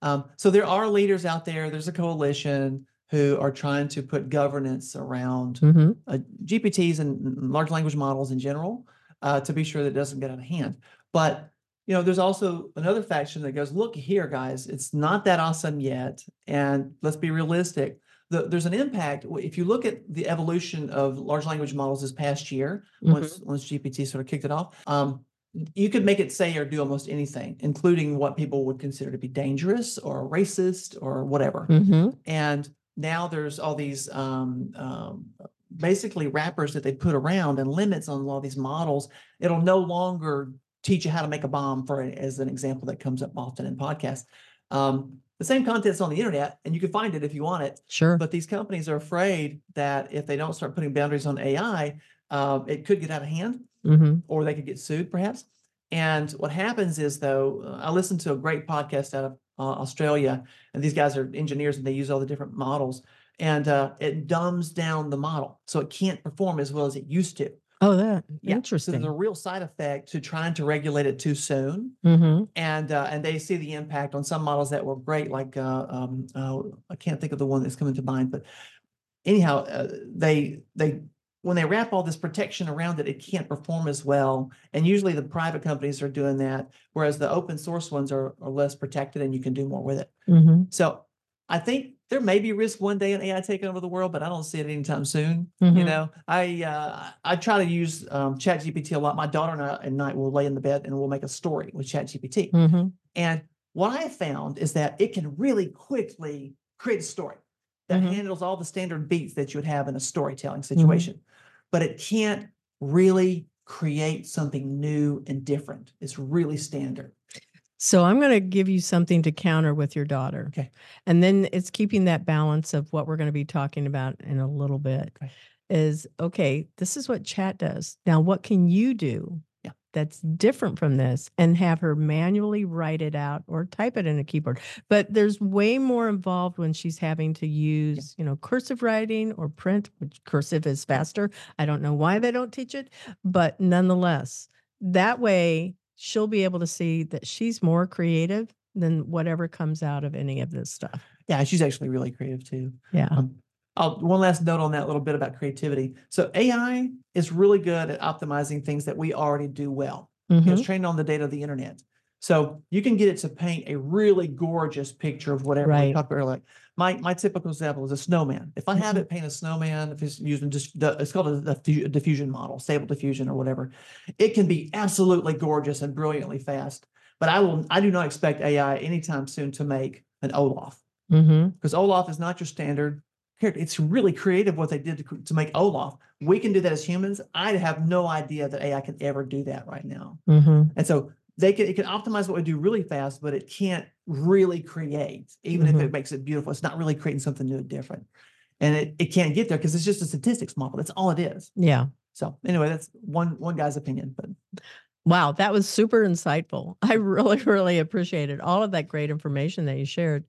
Um, so there are leaders out there. There's a coalition who are trying to put governance around mm-hmm. uh, GPTs and large language models in general uh, to be sure that it doesn't get out of hand. But you know, there's also another faction that goes, "Look here, guys, it's not that awesome yet, and let's be realistic." The, there's an impact if you look at the evolution of large language models this past year. Once once GPT sort of kicked it off, um, you could make it say or do almost anything, including what people would consider to be dangerous or racist or whatever Mm-hmm. and now there's all these um, um, basically wrappers that they put around and limits on all these models. It'll no longer teach you how to make a bomb, for as an example that comes up often in podcasts. Um, the same content's on the internet, and you can find it if you want it. sure But these companies are afraid that if they don't start putting boundaries on AI, uh, it could get out of hand mm-hmm. or they could get sued perhaps. And what happens is though, I listened to a great podcast out of uh, Australia, and these guys are engineers and they use all the different models, and uh, it dumbs down the model so it can't perform as well as it used to. oh that Yeah, So interesting there's a real side effect to trying to regulate it too soon, mm-hmm. and uh, and they see the impact on some models that were great, like uh, um, uh, I can't think of the one that's coming to mind, but anyhow, uh, they they when they wrap all this protection around it, it can't perform as well. And usually the private companies are doing that, whereas the open source ones are, are less protected and you can do more with it. Mm-hmm. So I think there may be risk one day in AI taking over the world, but I don't see it anytime soon. Mhm. You know, I uh, I try to use um, ChatGPT a lot. My daughter and I at night will lay in the bed and we'll make a story with ChatGPT. Mm-hmm. And what I found is that it can really quickly create a story that Mhm. handles all the standard beats that you would have in a storytelling situation, but it can't really create something new and different. It's really standard. So I'm going to give you something to counter with your daughter. Okay. And then it's keeping that balance of what we're going to be talking about in a little bit. Okay. Is okay, this is what chat does. Now, what can you do. That's different from this and have her manually write it out or type it in a keyboard? But there's way more involved when she's having to use, you know, cursive writing or print, which cursive is faster. I don't know why they don't teach it, but nonetheless, that way she'll be able to see that she's more creative than whatever comes out of any of this stuff. Yeah, she's actually really creative too. Yeah. Um, I'll, one last note on that little bit about creativity. So AI is really good at optimizing things that we already do well. Mhm. It's trained on the data of the internet. So you can get it to paint a really gorgeous picture of whatever we Right. talked about earlier. Like my, my typical example is a snowman. If I have Mhm. it paint a snowman, if it's using just, the- it's called a a diffusion model, stable diffusion or whatever, it can be absolutely gorgeous and brilliantly fast. But I will, I do not expect AI anytime soon to make an Olaf Mhm. because Olaf is not your standard character. It's really creative what they did to, to make Olaf. We can do that as humans. I have no idea that AI can ever do that right now. Mhm. And so they can it can optimize what we do really fast, but it can't really create, even if Mhm. it makes it beautiful. It's not really creating something new and different. And it, it can't get there because it's just a statistics model. That's all it is. Yeah. So anyway, that's one one guy's opinion. But Wow, that was super insightful. I really, really appreciated all of that great information that you shared.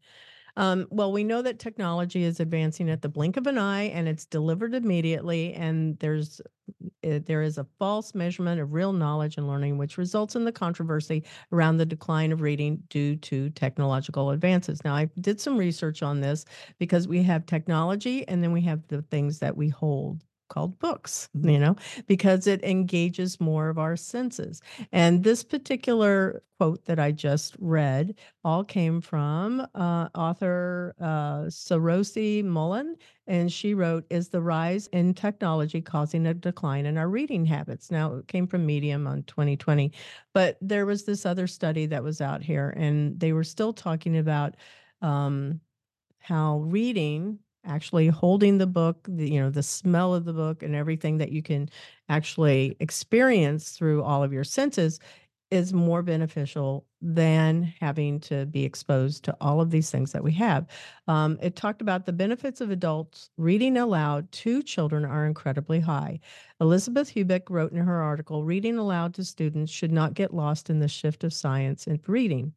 Um, well, we know that technology is advancing at the blink of an eye and it's delivered immediately. And there's uh, there is a false measurement of real knowledge and learning, which results in the controversy around the decline of reading due to technological advances. Now, I did some research on this because we have technology and then we have the things that we hold called books, you know, because it engages more of our senses. And this particular quote that I just read all came from uh, author uh, Sarosi Mullen, and she wrote, Is the rise in technology causing a decline in our reading habits? Now, it came from Medium on 2020, but there was this other study that was out here, and they were still talking about um, how reading actually holding the book the, you know the smell of the book and everything that you can actually experience through all of your senses is more beneficial than having to be exposed to all of these things that we have. Um, it talked about the benefits of adults reading aloud to children are incredibly high. Elizabeth Heubeck wrote in her article Reading aloud to students should not get lost in the shift of science and reading.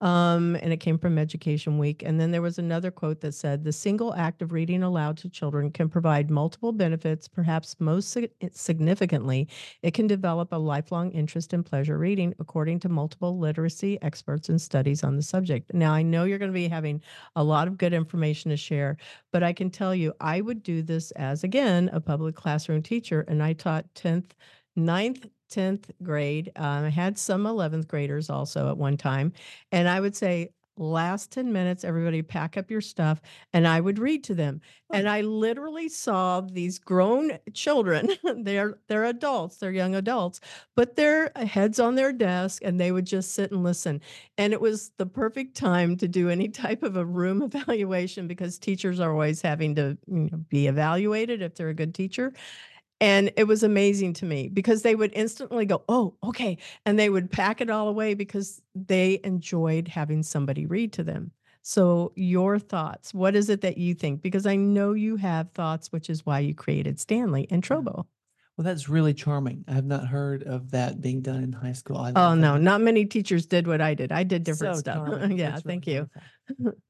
Um, and it came from Education Week. And then there was another quote that said, The single act of reading aloud to children can provide multiple benefits, perhaps most significantly, it can develop a lifelong interest in pleasure reading, according to multiple literacy experts and studies on the subject. Now, I know you're going to be having a lot of good information to share, but I can tell you, I would do this as, again, a public classroom teacher, and I taught 10th, 9th, 10th grade. Um, I had some 11th graders also at one time. And I would say, last 10 minutes, everybody pack up your stuff. And I would read to them. And I literally saw these grown children, they're they're adults, they're young adults, put their heads on their desk and they would just sit and listen. And it was the perfect time to do any type of a room evaluation because teachers are always having to you know, be evaluated if they're a good teacher. And it was amazing to me because they would instantly go, Oh, okay. And they would pack it all away because they enjoyed having somebody read to them. So, your thoughts, what is it that you think? Because I know you have thoughts, which is why you created Stanley and Trobo. well, that's really charming. I have not heard of that being done in high school. I Oh, no, that. not many teachers did what I did. I did different So stuff. yeah, really thank you.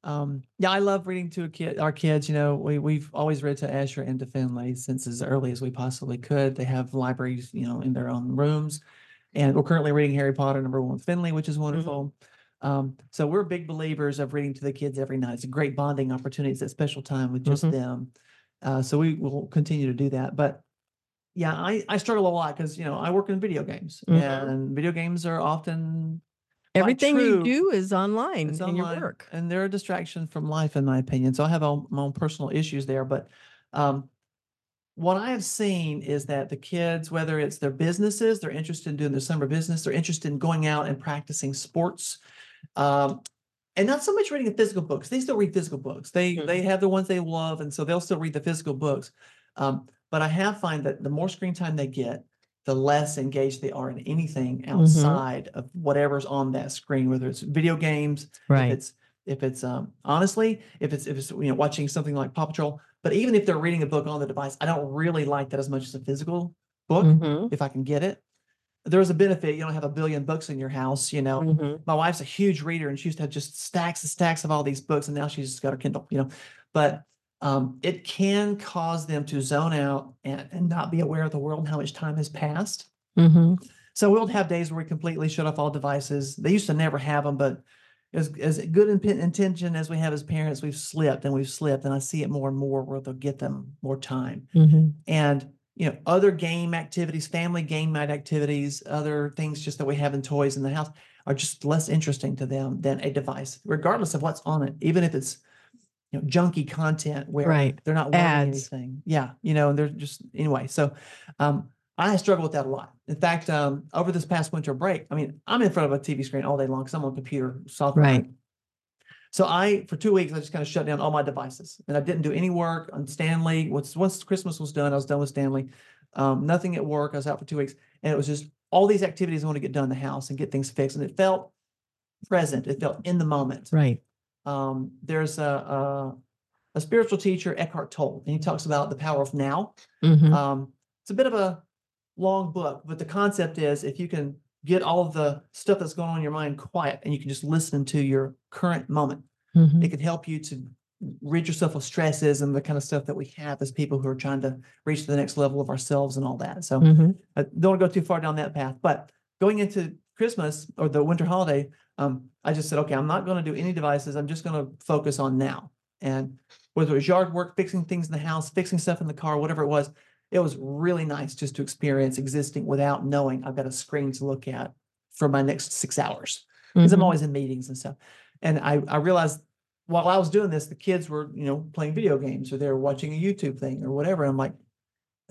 Um, yeah, I love reading to a kid, our kids. You know, we we've always read to Asher and to Finley since as early as we possibly could. They have libraries, you know, in their own rooms, and we're currently reading Harry Potter number one Finley, which is wonderful. Um, so we're big believers of reading to the kids every night. It's a great bonding opportunity. It's that special time with just Mhm. them. Uh, so we will continue to do that. But yeah, I, I struggle a lot because you know I work in video games, Mhm. and video games are often Everything you do is online it's in online, your work. and they're a distraction from life, in my opinion. So I have all my own personal issues there. But um, what I have seen is that the kids, whether it's their businesses, they're interested in doing their summer business, they're interested in going out and practicing sports. Um, and not so much reading the physical books. They still read physical books. They Mhm. they have the ones they love, and so they'll still read the physical books. Um, but I have find that the more screen time they get, the less engaged they are in anything Mm-hmm. outside of whatever's on that screen, whether it's video games, right? if it's if it's um honestly, if it's if it's you know watching something like Paw Patrol, but even if they're reading a book on the device, I don't really like that as much as a physical book Mhm, if I can get it. There's a benefit. You don't have a billion books in your house, you know. mhm. My wife's a huge reader and she used to have just stacks and stacks of all these books, and now she's just got her Kindle, you know. But um, it can cause them to zone out and, and not be aware of the world and how much time has passed. Mhm. So we'll have days where we completely shut off all devices. They used to never have them, but as, as good in- intention as we have as parents, we've slipped and we've slipped. And I see it more and more where they'll get them more time. Mhm. And, you know, other game activities, family game night activities, other things just that we have in toys in the house are just less interesting to them than a device, regardless of what's on it, even if it's, you know, junky content where Right. they're not learning Ads. anything. Yeah. You know, and they're just, anyway. So, um, I struggle with that a lot. In fact, um, over this past winter break, I mean, I'm in front of a TV screen all day long because I'm on computer software. Right. So I, for two weeks, I just kind of shut down all my devices and I didn't do any work on Stanley. Once, once Christmas was done, I was done with Stanley. Um, nothing at work. I was out for two weeks and it was just all these activities I want to get done in the house and get things fixed. And it felt present. It felt in the moment. Right. Um, there's a, a, a spiritual teacher, Eckhart Tolle, and he talks about the power of now. Mhm. Um, it's a bit of a long book, but the concept is if you can get all of the stuff that's going on in your mind quiet and you can just listen to your current moment, Mhm. it can help you to rid yourself of stresses and the kind of stuff that we have as people who are trying to reach the next level of ourselves and all that. So Mhm. I don't want to go too far down that path, but going into Christmas or the winter holiday, um, I just said, okay, I'm not going to do any devices. I'm just going to focus on now. And whether it was yard work, fixing things in the house, fixing stuff in the car, whatever it was, it was really nice just to experience existing without knowing I've got a screen to look at for my next six hours because I'm Mhm. always in meetings and stuff. And I, I realized while I was doing this, the kids were, you know, playing video games or they were watching a YouTube thing or whatever. I'm like,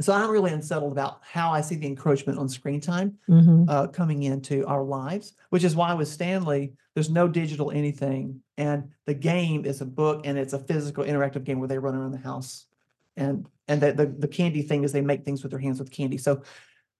so I'm really unsettled about how I see the encroachment on screen time Mhm. uh, coming into our lives, which is why with Stanley, there's no digital anything. And the game is a book and it's a physical interactive game where they run around the house. And and the, the, the candy thing is they make things with their hands with candy. So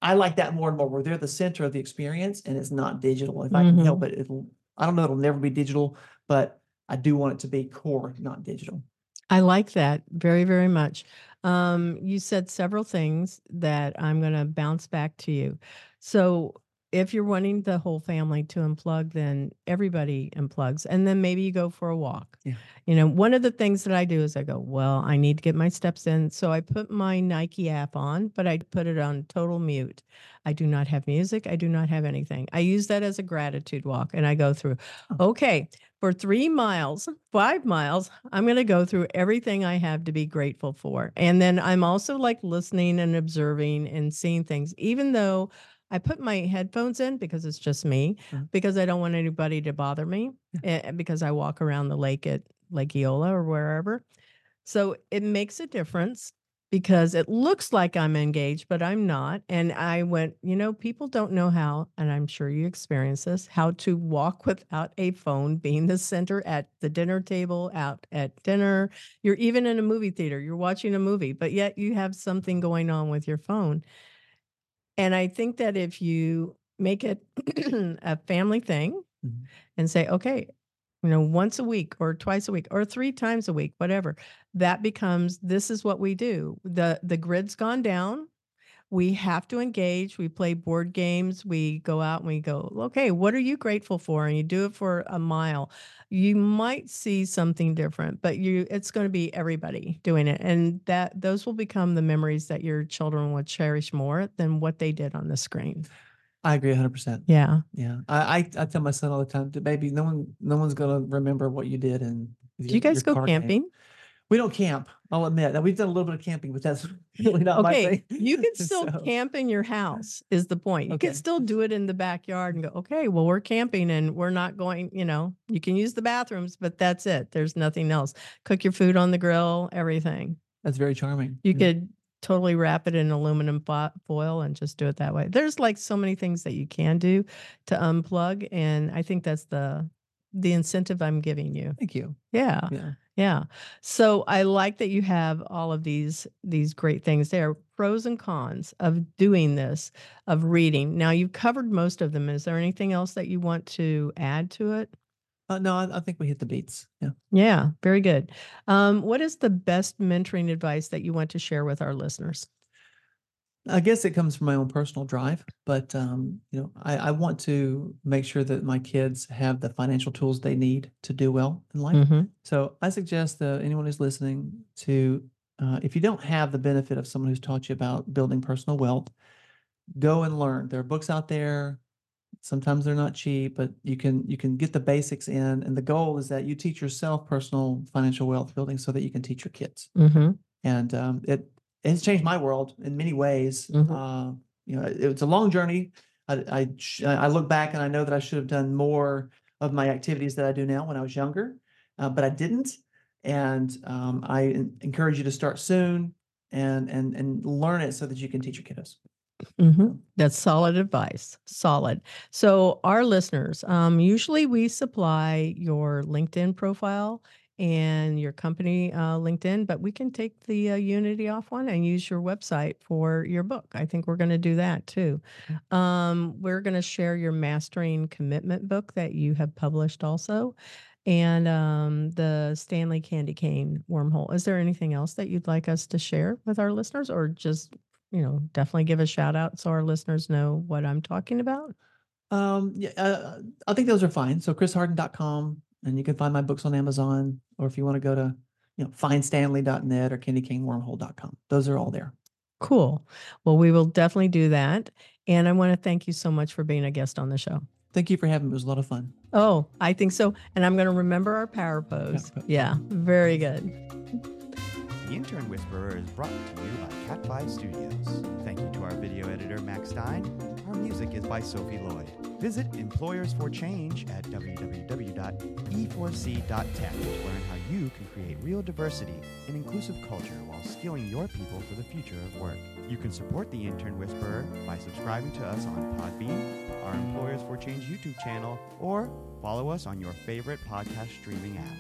I like that more and more where they're the center of the experience and it's not digital. If I can help it, it'll I don't know, it'll never be digital, but I do want it to be core, not digital. I like that very, very much. Um, you said several things that I'm going to bounce back to you. So, if you're wanting the whole family to unplug, then everybody unplugs, and then maybe you go for a walk. Yeah. You know, one of the things that I do is I go, well, I need to get my steps in. So I put my Nike app on, but I put it on total mute. I do not have music. I do not have anything. I use that as a gratitude walk and I go through, oh. okay, for three miles, five miles, I'm going to go through everything I have to be grateful for. And then I'm also like listening and observing and seeing things, even though I put my headphones in because it's just me, Mhm. because I don't want anybody to bother me, eh, because I walk around the lake at Lake Eola or wherever. So it makes a difference because it looks like I'm engaged, but I'm not. And I went, you know, people don't know how, and I'm sure you experience this, how to walk without a phone being the center at the dinner table, out at dinner. You're even in a movie theater, you're watching a movie, but yet you have something going on with your phone. And I think that if you make it a family thing Mhm. and say, okay, you know, once a week or twice a week or three times a week, whatever, that becomes this is what we do. The the grid's gone down. We have to engage. We play board games. We go out and we go, okay, what are you grateful for? And you do it for a mile. You might see something different, but you it's going to be everybody doing it. And that those will become the memories that your children will cherish more than what they did on the screen. I agree hundred percent. Yeah. Yeah. I, I, I tell my son all the time, baby, no one, no one's going to remember what you did. And Do you guys go camping? We don't camp. I'll admit that we've done a little bit of camping, but that's really not my Okay, thing. you can still So, camp in your house is the point. You Okay. can still do it in the backyard and go, okay, well, we're camping and we're not going, you know, you can use the bathrooms, but that's it. There's nothing else. Cook your food on the grill, everything. That's very charming. You Yeah. could totally wrap it in aluminum foil and just do it that way. There's like so many things that you can do to unplug. And I think that's the the incentive I'm giving you. Thank you. Yeah. Yeah. Yeah. So I like that you have all of these these great things there. Pros and cons of doing this, of reading. Now you've covered most of them. Is there anything else that you want to add to it? Uh, no, I, I think we hit the beats. Yeah. Yeah, very good. Um, what is the best mentoring advice that you want to share with our listeners? I guess it comes from my own personal drive, but um, you know, I, I want to make sure that my kids have the financial tools they need to do well in life. Mhm. So I suggest that anyone who's listening to, uh, if you don't have the benefit of someone who's taught you about building personal wealth, go and learn. There are books out there. Sometimes they're not cheap, but you can you can get the basics in. And the goal is that you teach yourself personal financial wealth building so that you can teach your kids. Mm-hmm. And um, it, it has changed my world in many ways. Mhm. Uh, you know, it, it's a long journey. I I, I look back and I know that I should have done more of my activities that I do now when I was younger, uh, but I didn't. And um, I en- encourage you to start soon and and and learn it so that you can teach your kiddos. Mm-hmm. That's solid advice. Solid. So, our listeners, um, usually we supply your LinkedIn profile and your company uh, LinkedIn, but we can take the uh, Unity off one and use your website for your book. I think we're going to do that too. Um, we're going to share your Mastering Commitment book that you have published also. And um, the Stanley Candy Cane wormhole. Is there anything else that you'd like us to share with our listeners, or just you know, definitely give a shout out so our listeners know what I'm talking about. Um, yeah, uh, I think those are fine. So chrisharden.com and you can find my books on Amazon, or if you want to go to, you know, findstanley.net or candycanewormhole.com. Those are all there. Cool. Well, we will definitely do that. And I want to thank you so much for being a guest on the show. Thank you for having me. It was a lot of fun. Oh, I think so. And I'm going to remember our power pose. pose. Yeah, very good. The Intern Whisperer is brought to you by Cat 5 Studios. Thank you to our video editor, Max Stein. Our music is by Sophie Lloyd. Visit Employers for Change at www.e4c.tech to learn how you can create real diversity and inclusive culture while skilling your people for the future of work. You can support the Intern Whisperer by subscribing to us on Podbean, our Employers for Change YouTube channel, or follow us on your favorite podcast streaming app.